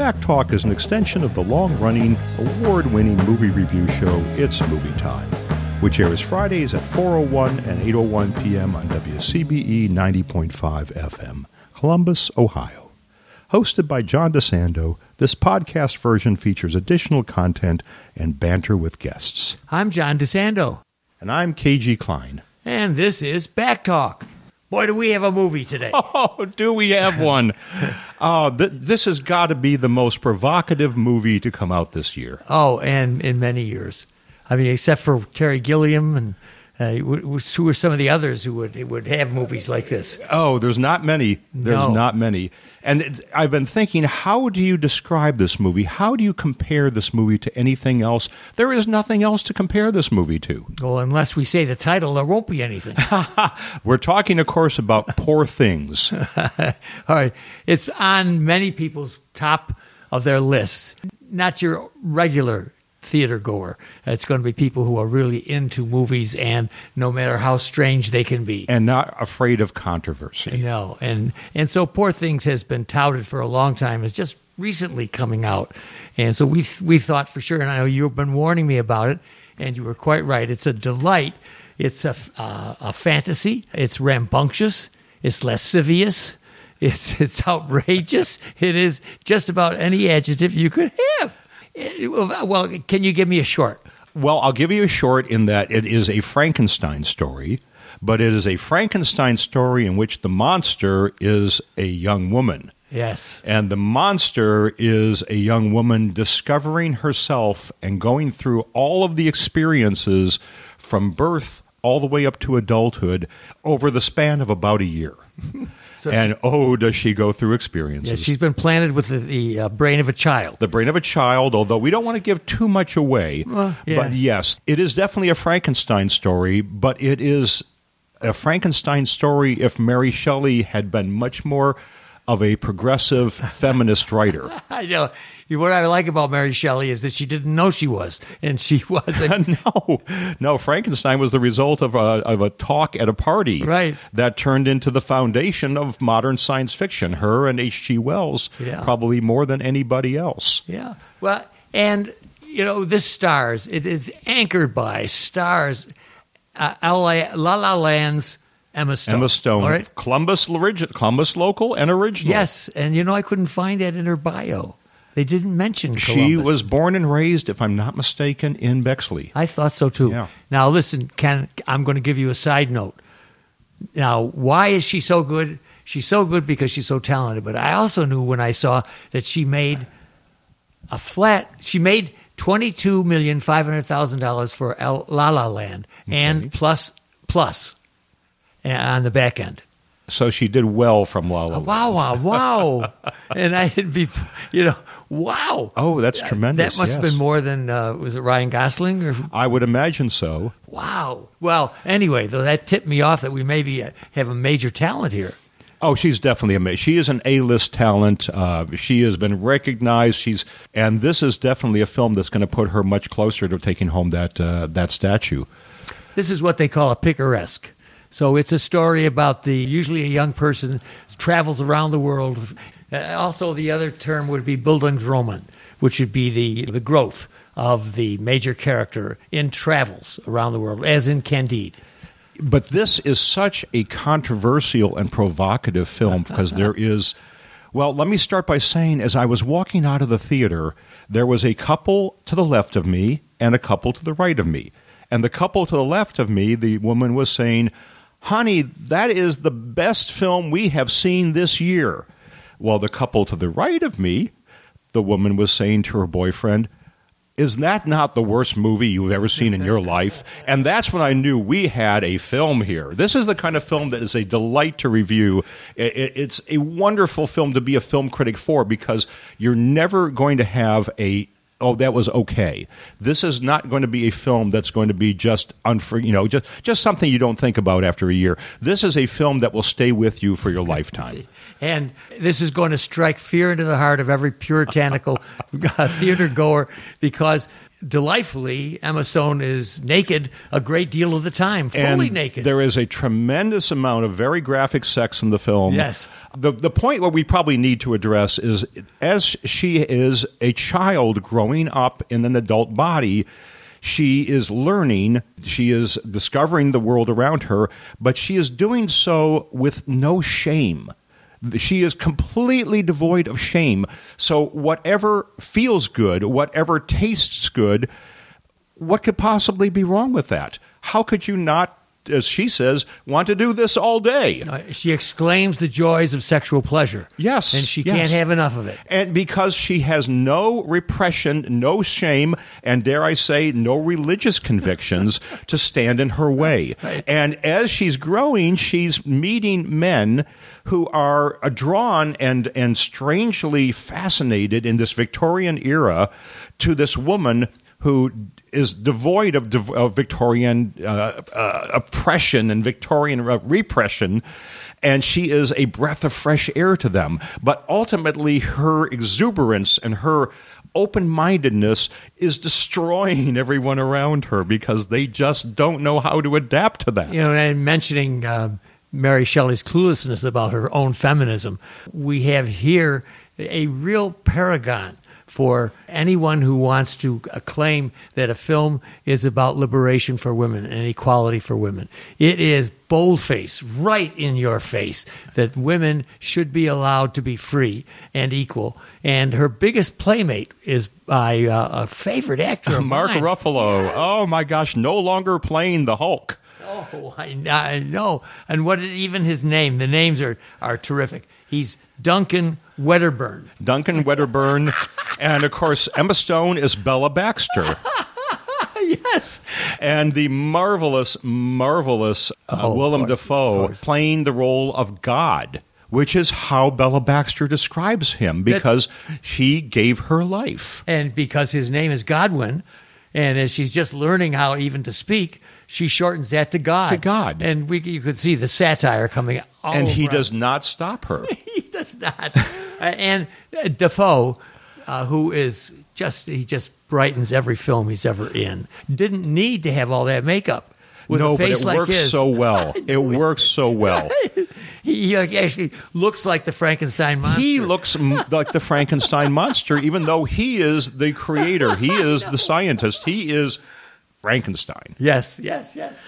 Back Talk is an extension of the long running, award winning movie review show It's Movie Time, which airs Fridays at 4.01 and 8.01 p.m. on WCBE 90.5 FM, Columbus, Ohio. Hosted by John DeSando, this podcast version features additional content and banter with guests. I'm John DeSando, And I'm KG Klein. and this is Back Talk. Boy, do we have a movie today. Oh, do we have one? oh, th- this has got to be the most provocative movie to come out this year. Oh, and in many years. I mean, except for Terry Gilliam and uh, wh- wh- who are some of the others who would would have movies like this. Oh, there's not many. There's No. not many. And I've been thinking, how do you describe this movie? How do you compare this movie to anything else? There is nothing else to compare this movie to. Well, unless we say the title, there won't be anything. We're talking, of course, about Poor Things. All right, it's on many people's top of their lists. Not your regular theater goer. It's going to be people who are really into movies, and no matter how strange they can be. and not afraid of controversy. No, and and so Poor Things has been touted for a long time. It's just recently coming out, and so we we thought for sure. And I know you've been warning me about it, and you were quite right. It's a delight. It's a uh, a fantasy. It's rambunctious. It's lascivious. It's it's outrageous. It is just about any adjective you could have. Well, can you give me a short? Well, I'll give you a short in that it is a Frankenstein story, but it is a Frankenstein story in which the monster is a young woman. Yes. And the monster is a young woman discovering herself and going through all of the experiences from birth all the way up to adulthood over the span of about a year. So and oh, does she go through experiences? Yeah, she's been planted with the, the uh, brain of a child. the brain of a child, although we don't want to give too much away. yeah. But yes, it is definitely a Frankenstein story, but it is a Frankenstein story if Mary Shelley had been much more of a progressive feminist writer. I know. What I like about Mary Shelley is that she didn't know she was, and she wasn't. no, no, Frankenstein was the result of a, of a talk at a party Right. that turned into the foundation of modern science fiction. Her and H.G. Wells, Yeah. probably more than anybody else. yeah. Well, and you know, this stars. It is anchored by stars. Uh, LA, La La Land's Emma Stone. Emma Stone, All right. Columbus, Columbus local and original. Yes, and you know, I couldn't find that in her bio. They didn't mention She was born and raised, if I'm not mistaken, in Bexley. I thought so too. Yeah. Now listen, Ken, I'm going to give you a side note. Now, why is she so good? She's so good because she's so talented. But I also knew when I saw that she made a flat. She made twenty two million five hundred thousand dollars for La La Land and plus plus uh, on the back end. So she did well from La La Land. Wow, wow, wow! and I had be, you know, wow. Oh, that's tremendous. That must have been more than uh, was it Ryan Gosling or I would imagine so. Wow. Well, anyway, though that tipped me off that we maybe uh, have a major talent here. Oh, she's definitely amazing. She is an A-list talent. Uh, she has been recognized. She's, and this is definitely a film that's going to put her much closer to taking home that uh, that statue. This is what they call a picaresque. So it's a story about the usually a young person travels around the world. Uh, also, the other term would be Bildungsroman, which would be the the growth of the major character in travels around the world, as in Candide. But this is such a controversial and provocative film because there is. Well, let me start by saying as I was walking out of the theater, there was a couple to the left of me and a couple to the right of me. And the couple to the left of me, the woman was saying, Honey, that is the best film we have seen this year. While the couple to the right of me, the woman was saying to her boyfriend, is that not the worst movie you've ever seen in your life? And that's when I knew we had a film here. This is the kind of film that is a delight to review. It's a wonderful film to be a film critic for because you're never going to have a oh that was okay. This is not going to be a film that's going to be just you know just just something you don't think about after a year. This is a film that will stay with you for your lifetime. And this is going to strike fear into the heart of every puritanical uh, theater goer because delightfully, Emma Stone is naked a great deal of the time, fully and naked. There is a tremendous amount of very graphic sex in the film. Yes. The the point what we probably need to address is as she is a child growing up in an adult body, she is learning, she is discovering the world around her, but she is doing so with no shame. She is completely devoid of shame. So, whatever feels good, whatever tastes good, what could possibly be wrong with that? How could you not, as she says, want to do this all day? Uh, she exclaims the joys of sexual pleasure. Yes, And she yes. can't have enough of it. And because she has no repression, no shame, and dare I say, no religious convictions to stand in her way. And as she's growing, she's meeting men who are drawn and, and strangely fascinated in this Victorian era to this woman who is devoid of, of Victorian uh, uh, oppression and Victorian repression, and she is a breath of fresh air to them. But ultimately, her exuberance and her open mindedness is destroying everyone around her because they just don't know how to adapt to that. You know, and mentioning uh, Mary Shelley's cluelessness about her own feminism, we have here a real paragon for anyone who wants to claim that a film is about liberation for women and equality for women. It is boldface, right in your face, that women should be allowed to be free and equal. And her biggest playmate is by uh, a favorite actor, of Mark mine. Ruffalo, oh my gosh, no longer playing the Hulk. Oh, I, I know. And what even his name? The names are are terrific. He's Duncan Wedderburn. Duncan Wedderburn, and of course, Emma Stone is Bella Baxter. yes. and the marvelous, marvelous uh, Oh, Willem Dafoe playing the role of God, which is how Bella Baxter describes him because he gave her life. And because his name is Godwin, and as she's just learning how even to speak, she shortens that to God. To God. And we you could see the satire coming. And he does not stop her. he does not. Uh, and uh, Dafoe, uh, who is just he just brightens every film he's ever in, didn't need to have all that makeup. With no, a face but it like works his. so well. It works so well. He, actually looks like the Frankenstein monster. He looks m- like the Frankenstein monster, even though he is the creator. He is the scientist. He is Frankenstein. Yes, yes, yes.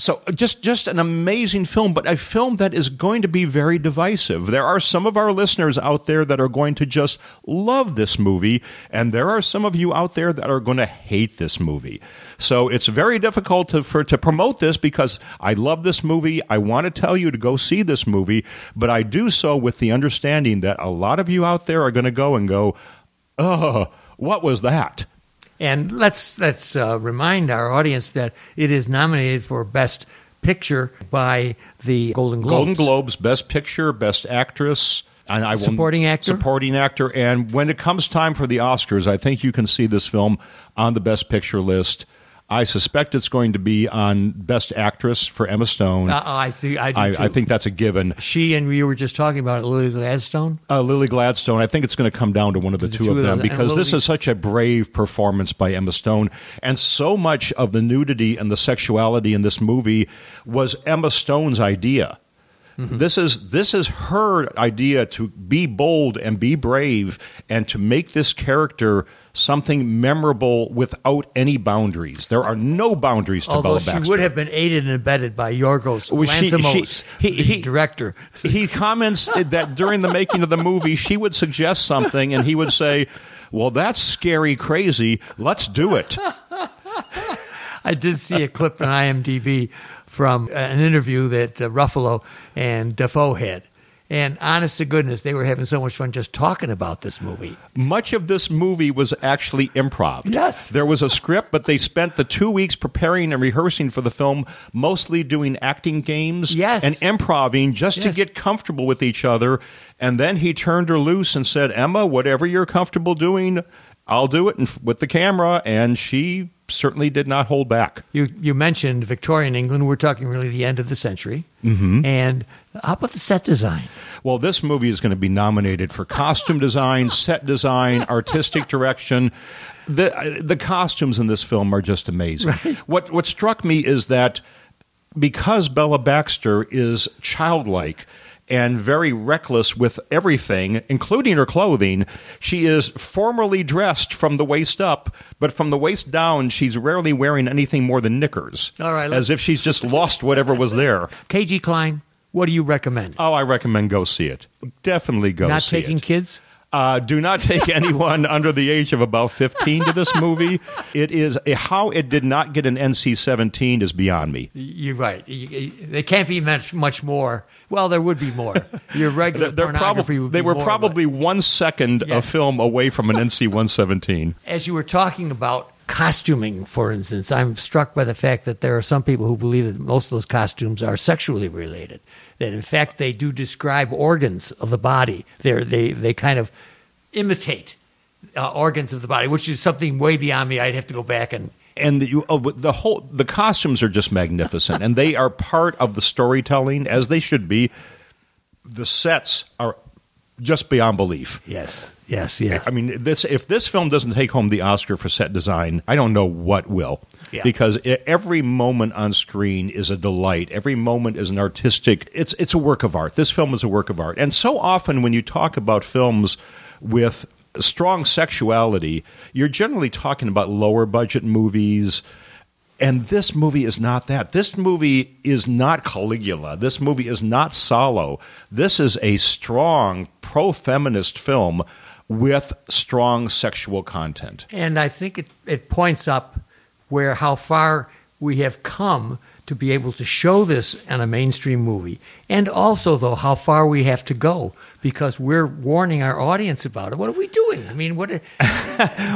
So just just an amazing film, but a film that is going to be very divisive. There are some of our listeners out there that are going to just love this movie, and there are some of you out there that are going to hate this movie. So it's very difficult to for to promote this because I love this movie. I want to tell you to go see this movie, but I do so with the understanding that a lot of you out there are going to go and go, "Oh, what was that?" And let's let's uh, remind our audience that it is nominated for Best Picture by the Golden Globes. Golden Globes, Best Picture, Best Actress, and I will, Supporting actor? supporting actor. And when it comes time for the Oscars, I think you can see this film on the Best Picture list. I suspect it's going to be on Best Actress for Emma Stone. Uh, I think I, do I, too. I think that's a given. she and you were just talking about it, Lily Gladstone. Uh, Lily Gladstone, I think it's going to come down to one of the, The two, two of them them. Because this is such a brave performance by Emma Stone. And so much of the nudity and the sexuality in this movie was Emma Stone's idea. Mm-hmm. This is this is her idea to be bold and be brave and to make this character something memorable without any boundaries. There are no boundaries to Although Bella she would have been aided and abetted by Yorgos Well, Lanthimos, he- the he- director. he comments that during the making of the movie, she would suggest something, and he would say, "Well, that's scary, crazy. Let's do it." I did see a clip on IMDb from an interview that uh, Ruffalo and Dafoe had. And honest to goodness, they were having so much fun just talking about this movie. Much of this movie was actually improv. Yes. There was a script, but they spent the two weeks preparing and rehearsing for the film, mostly doing acting games Yes. and improving just to get comfortable with each other. And then he turned her loose and said, Emma, whatever you're comfortable doing, I'll do it with the camera. And she certainly did not hold back. You you mentioned Victorian England. We're talking really the end of the century. Mm-hmm. And how about the set design? Well, this movie is going to be nominated for costume design, set design, artistic direction. The uh, the costumes in this film are just amazing. Right. What what struck me is that because Bella Baxter is childlike and very reckless with everything, including her clothing. She is formally dressed from the waist up, but from the waist down, she's rarely wearing anything more than knickers. All right, As if she's just lost whatever was there. KG Klein, what do you recommend? Oh, I recommend go see it. Definitely go Not see it. Not taking kids? Uh, do not take anyone under the age of about 15 to this movie. It is how it did not get an NC 17 is beyond me. You're right. They can't be much much more. Well, there would be more. Your regular They're, they're pornography probably they were more, probably one second Yeah. of film away from an NC 117. As you were talking about costuming, for instance, I'm struck by the fact that there are some people who believe that most of those costumes are sexually related. That in fact they do describe organs of the body. They're, they they kind of imitate uh, organs of the body, which is something way beyond me. I'd have to go back and and the, oh, the whole the costumes are just magnificent, and they are part of the storytelling as they should be. The sets are just beyond belief. yes, yes, yes. I mean, this if this film doesn't take home the Oscar for set design, I don't know what will. Yeah. Because every moment on screen is a delight. Every moment is an artistic. It's it's a work of art. This film is a work of art. And so often when you talk about films with strong sexuality, you're generally talking about lower budget movies. And this movie is not that. This movie is not Caligula. This movie is not Salò. This is a strong pro feminist film with strong sexual content. And I think it, it points up where how far we have come to be able to show this in a mainstream movie. And also, though, how far we have to go because we're warning our audience about it. What are we doing? I mean, what?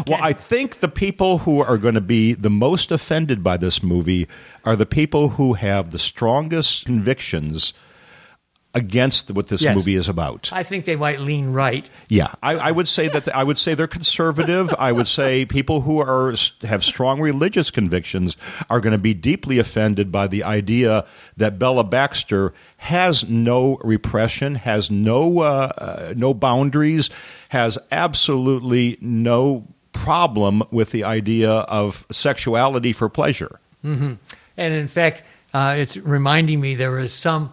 Well, I think the people who are going to be the most offended by this movie are the people who have the strongest convictions against what this Yes. movie is about. I think they might lean right. Yeah, I, I would say that I would say they're conservative. I would say people who are have strong religious convictions are going to be deeply offended by the idea that Bella Baxter has no repression, has no uh, uh, no boundaries, has absolutely no problem with the idea of sexuality for pleasure. Mm-hmm. And in fact, uh, it's reminding me there is some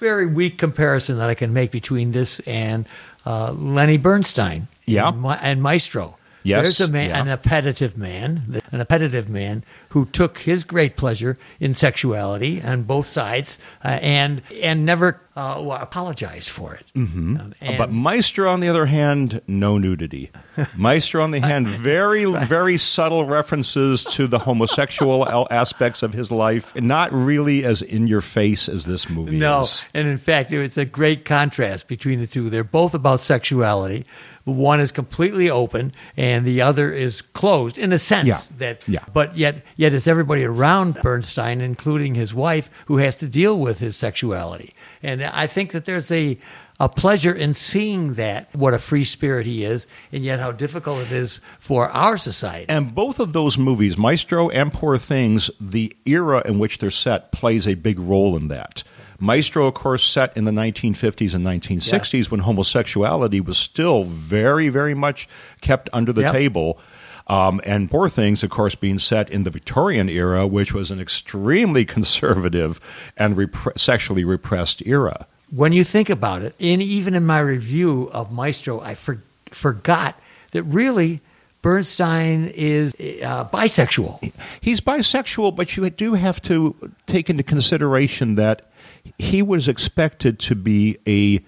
very weak comparison that I can make between this and uh, Lenny Bernstein. Yeah. and, Ma- and Maestro. Yes, there's a man, yeah. an appetitive man, an appetitive man who took his great pleasure in sexuality on both sides, uh, and and never uh, apologized for it. Mm-hmm. and, but Maestro, on the other hand, no nudity. Maestro, on the hand, very, very subtle references to the homosexual aspects of his life, and not really as in your face as this movie No, is. and in fact, it's a great contrast between the two. They're both about sexuality. One is completely open, and the other is closed in a sense. Yeah. That, Yeah. but yet, yet it's everybody around Bernstein, including his wife, who has to deal with his sexuality. And I think that there's a a pleasure in seeing that what a free spirit he is, and yet how difficult it is for our society. And both of those movies, Maestro and Poor Things, the era in which they're set plays a big role in that. Maestro, of course, set in the 1950s and 1960s when homosexuality was still very, very much kept under the Yep. table. Um, and Poor Things, of course, being set in the Victorian era, which was an extremely conservative and sexually repressed era. when you think about it, and even in my review of Maestro, I for, forgot that really Bernstein is uh, bisexual. He's bisexual, but you do have to take into consideration that he was expected to be a,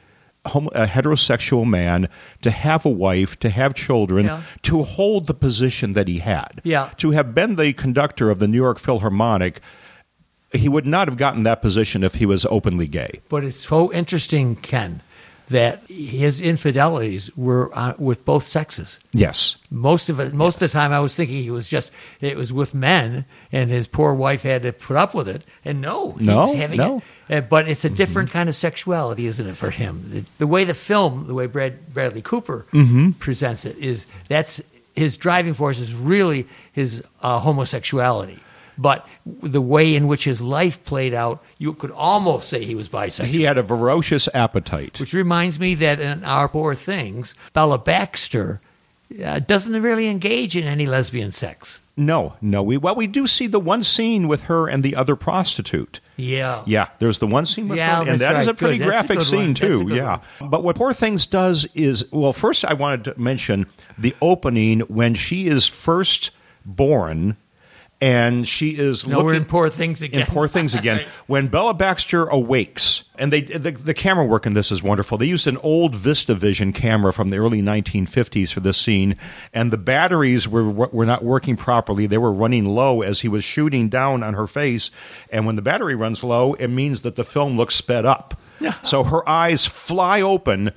homo- a heterosexual man, to have a wife, to have children, Yeah. to hold the position that he had. Yeah. To have been the conductor of the New York Philharmonic, he would not have gotten that position if he was openly gay. But it's so interesting, Ken, that his infidelities were uh, with both sexes. Yes. Most of it, most of the time, I was thinking he was just it was with men, and his poor wife had to put up with it. And no, he's No, having no. it. Uh, but it's a different kind of sexuality, isn't it, for him? The, the way the film, the way Brad, Bradley Cooper presents it, is that's his driving force is really his uh, homosexuality. But the way in which his life played out, you could almost say he was bisexual. He had a ferocious appetite. Which reminds me that in Our Poor Things, Bella Baxter uh, doesn't really engage in any lesbian sex. No, no. We well, we do see the one scene with her and the other prostitute. Yeah. Yeah, there's the one scene with Yeah, her, and that is right. a pretty Good. That's a graphic scene one. Too. Yeah. But what Poor Things does is well, first I wanted to mention the opening when she is first born and she is No, looking we're in Poor Things again. in Poor Things again. Right. When Bella Baxter awakes, and they the, the camera work in this is wonderful. They used an old VistaVision camera from the early 1950s for this scene, and the batteries were were not working properly. They were running low as he was shooting down on her face, and when the battery runs low, it means that the film looks sped up. so her eyes fly open,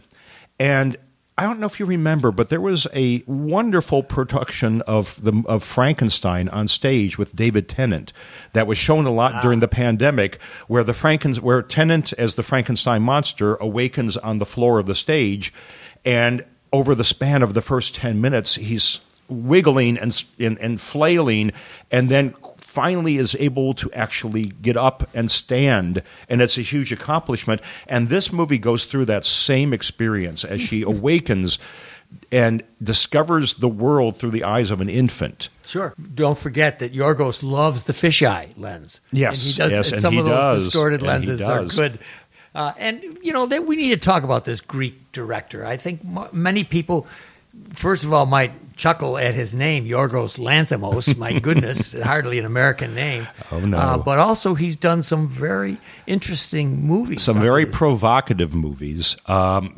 and I don't know if you remember, but there was a wonderful production of the of Frankenstein on stage with David Tennant that was shown a lot ah. during the pandemic, where the Frankens where Tennant as the Frankenstein monster awakens on the floor of the stage, and over the span of the first ten minutes, he's wiggling and and, and flailing, and then finally is able to actually get up and stand, and it's a huge accomplishment. And this movie goes through that same experience as she awakens and discovers the world through the eyes of an infant. Sure. Don't forget that Yorgos loves the fisheye lens. Yes, and he does, yes, and and some he of those does, distorted lenses are good. Uh, and you know that we need to talk about this Greek director. I think m- many people, first of all, might chuckle at his name, Yorgos Lanthimos. My goodness, hardly an American name. Oh, no. Uh, but also, he's done some very interesting movies. Some very this- provocative movies. Um,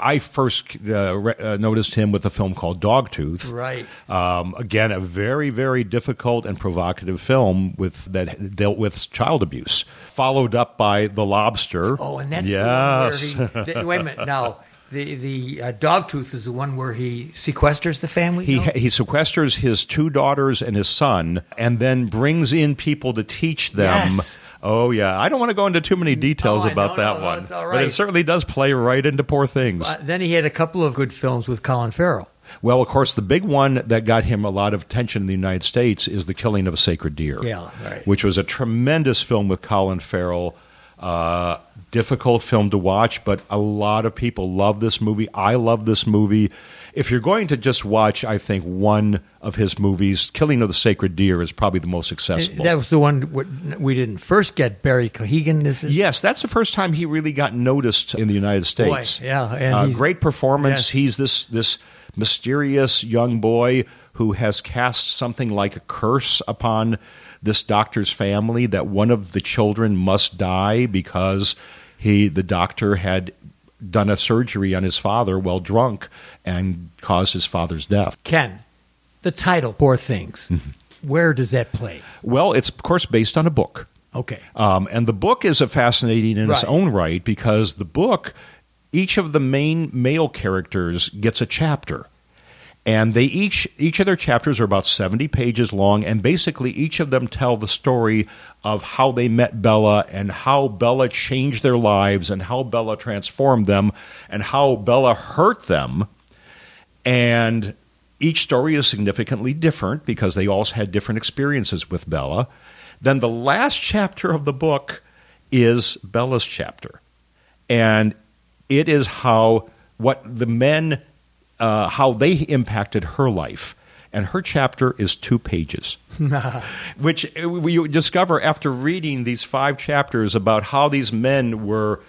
I first uh, re- uh, noticed him with a film called Dogtooth. Right. Um, again, a very, very difficult and provocative film with that dealt with child abuse, followed up by The Lobster. Oh, and that's yes. the one where he. wait a minute. Now, the the uh, Dogtooth is the one where he sequesters the family. He, no? he sequesters his two daughters and his son, and then brings in people to teach them. Yes. Oh yeah, I don't want to go into too many details Oh, about know, that no, one, that's all but it certainly does play right into Poor Things. Uh, then he had a couple of good films with Colin Farrell. Well, of course, the big one that got him a lot of attention in the United States is The Killing of a Sacred Deer. Yeah, right. Which was a tremendous film with Colin Farrell. Uh, difficult film to watch, but a lot of people love this movie. I love this movie. If you're going to just watch, I think one of his movies, Killing of the Sacred Deer, is probably the most accessible. That was the one we didn't first get Barry Keoghan. Is it? Yes, that's the first time he really got noticed in the United States. Boy, yeah, and uh, great performance. yes. He's this this mysterious young boy who has cast something like a curse upon this doctor's family that one of the children must die because he the doctor had done a surgery on his father while drunk and caused his father's death. Ken, the title Poor Things. Mm-hmm. Where does that play? Well, it's of course based on a book. Okay. Um, and the book is a fascinating in its own right because the book, each of the main male characters gets a chapter. And they each each of their chapters are about 70 pages long and basically each of them tell the story of how they met Bella and how Bella changed their lives and how Bella transformed them and how Bella hurt them and each story is significantly different because they all had different experiences with Bella. Then the last chapter of the book is Bella's chapter. And it is how what the men uh, how they impacted her life. And her chapter is two pages, which we discover after reading these five chapters about how these men were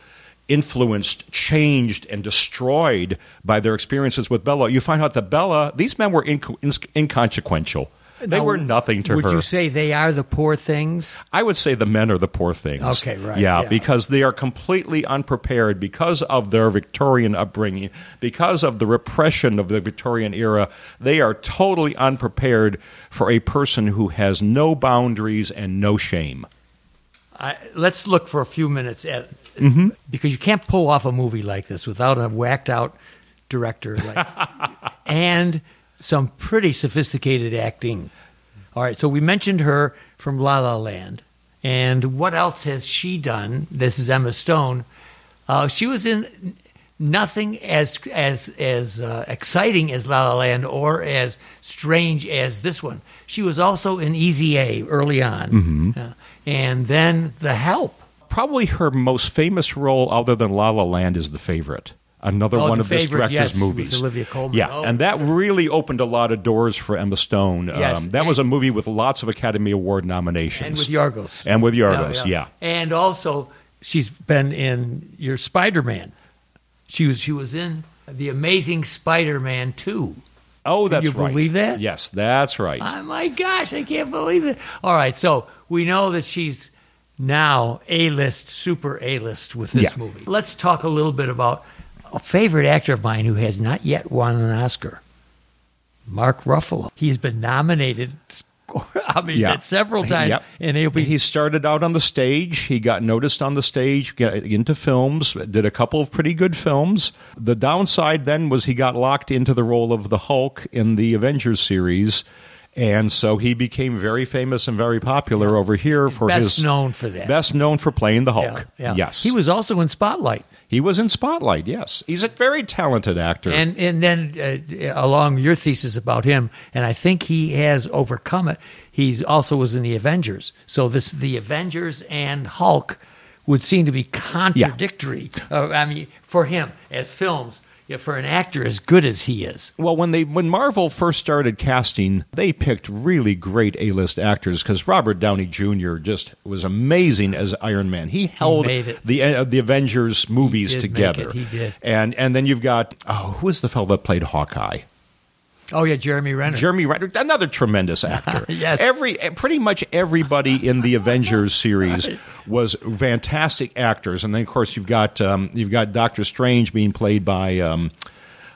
influenced, changed, and destroyed by their experiences with Bella. You find out that Bella, these men were inco- inconsequential. They Now, were nothing to would her. Would you say they are the poor things? I would say the men are the poor things. Okay, right, Yeah, yeah. because they are completely unprepared because of their Victorian upbringing, because of the repression of the Victorian era. They are totally unprepared for a person who has no boundaries and no shame. I, let's look for a few minutes at Mm-hmm. because you can't pull off a movie like this without a whacked out director like, and some pretty sophisticated acting. All right, so we mentioned her from La La Land, and what else has she done? This is Emma Stone. Uh, she was in nothing as as as uh, exciting as La La Land or as strange as this one. She was also in Easy A early on, Mm-hmm. Uh, and then The Help. Probably her most famous role, other than La La Land, is The Favorite. Another Oh, one of this director's yes, movies. Olivia Colman. Yeah, Oh, and that really opened a lot of doors for Emma Stone. Yes, Um, that and- was a movie with lots of Academy Award nominations. and with Yorgos. And with Yorgos, yeah. And also, she's been in your Spider Man. She was she was in the Amazing Spider Man two. Oh, that's you right. believe that? Yes, that's right. Oh my gosh, I can't believe it. All right, so we know that she's now A list, super A list with this Yeah. movie. Let's talk a little bit about a favorite actor of mine who has not yet won an Oscar. Mark Ruffalo. He's been nominated. I mean, Yeah. several times, Yep. and he'll be He started out on the stage. He got noticed on the stage, got into films, did a couple of pretty good films. The downside then was he got locked into the role of the Hulk in the Avengers series. And so he became very famous and very popular over here for best his known for that. best known for playing the Hulk. Yeah, yeah. Yes, He was also in Spotlight. He was in Spotlight. Yes, he's a very talented actor. And and then uh, along your thesis about him, and I think he has overcome it. He's also was in the Avengers. So this the Avengers and Hulk would seem to be contradictory. Uh, I mean, for him as films, yeah, for an actor as good as he is. Well, when they when Marvel first started casting, they picked really great A-list actors because Robert Downey Jr. just was amazing as Iron Man. He held it. the uh, the Avengers movies together. He did. And and then you've got oh, who is the fellow that played Hawkeye? Oh yeah, Jeremy Renner. Jeremy Renner, another tremendous actor. Yes. every pretty much everybody in the Avengers series was fantastic actors, and then of course you've got um, you've got Doctor Strange being played by. Um,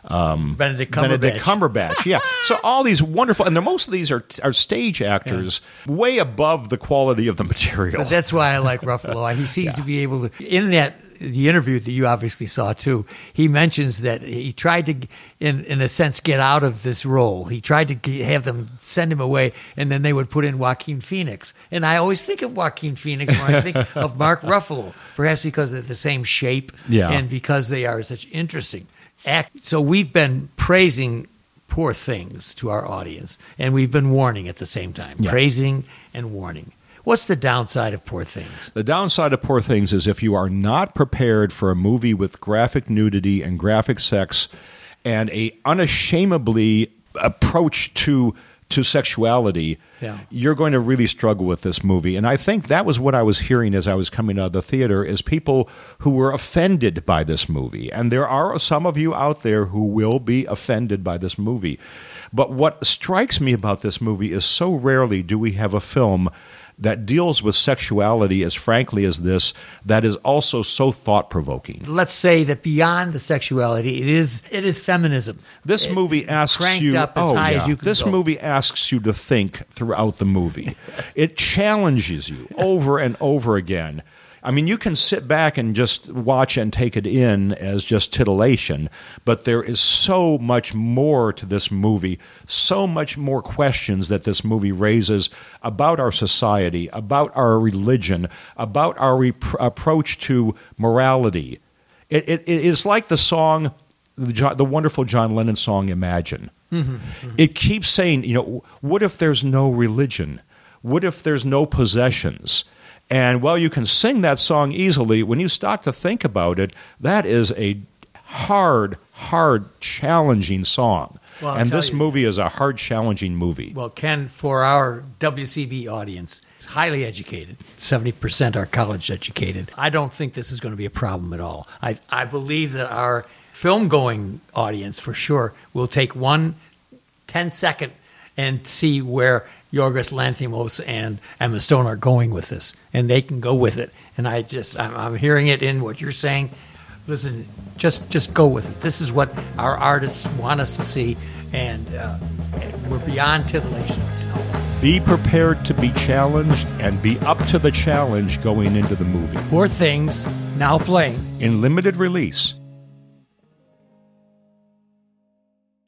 Benedict Cumberbatch. Benedict Cumberbatch, yeah. So all these wonderful, and most of these are are stage actors, way above the quality of the material. But that's why I like Ruffalo. He seems to be able to. In that the interview that you obviously saw too, he mentions that he tried to, in in a sense, get out of this role. He tried to have them send him away, and then they would put in Joaquin Phoenix. And I always think of Joaquin Phoenix when I think of Mark Ruffalo, perhaps because they're the same shape, Yeah. and because they are such interesting act. So we've been praising. Poor things to our audience, and we've been warning at the same time, Yeah. praising and warning. What's the downside of poor things? The downside of Poor Things is if you are not prepared for a movie with graphic nudity and graphic sex and a unashamedly approach to to sexuality, Yeah. you're going to really struggle with this movie. And I think that was what I was hearing as I was coming out of the theater is people who were offended by this movie. And there are some of you out there who will be offended by this movie. But what strikes me about this movie is so rarely do we have a film that deals with sexuality as frankly as this that is also so thought provoking. let's say that beyond the sexuality, it is it is feminism. This It- movie asks you up as oh, high yeah. as you can This go. movie asks you to think throughout the movie. It challenges you over and over again. I mean, you can sit back and just watch and take it in as just titillation, but there is so much more to this movie, so much more questions that this movie raises about our society, about our religion, about our rep- approach to morality. It, it, it is like the song, the, the wonderful John Lennon song, Imagine. Mm-hmm, mm-hmm. It keeps saying, you know, what if there's no religion? What if there's no possessions? And while you can sing that song easily, when you start to think about it, that is a hard, hard, challenging song. Well, and this you- movie is a hard, challenging movie. Well, Ken, for our WCB audience, it's highly educated. Seventy percent are college educated. I don't think this is going to be a problem at all. I I believe that our film going audience, for sure, will take one 10 second and see where Yorgos Lanthimos and Emma Stone are going with this, and they can go with it. And I just I'm, I'm hearing it in what you're saying. Listen, just just go with it. This is what our artists want us to see, and uh, we're beyond titillation. Be prepared to be challenged and be up to the challenge going into the movie. Poor things now playing In limited release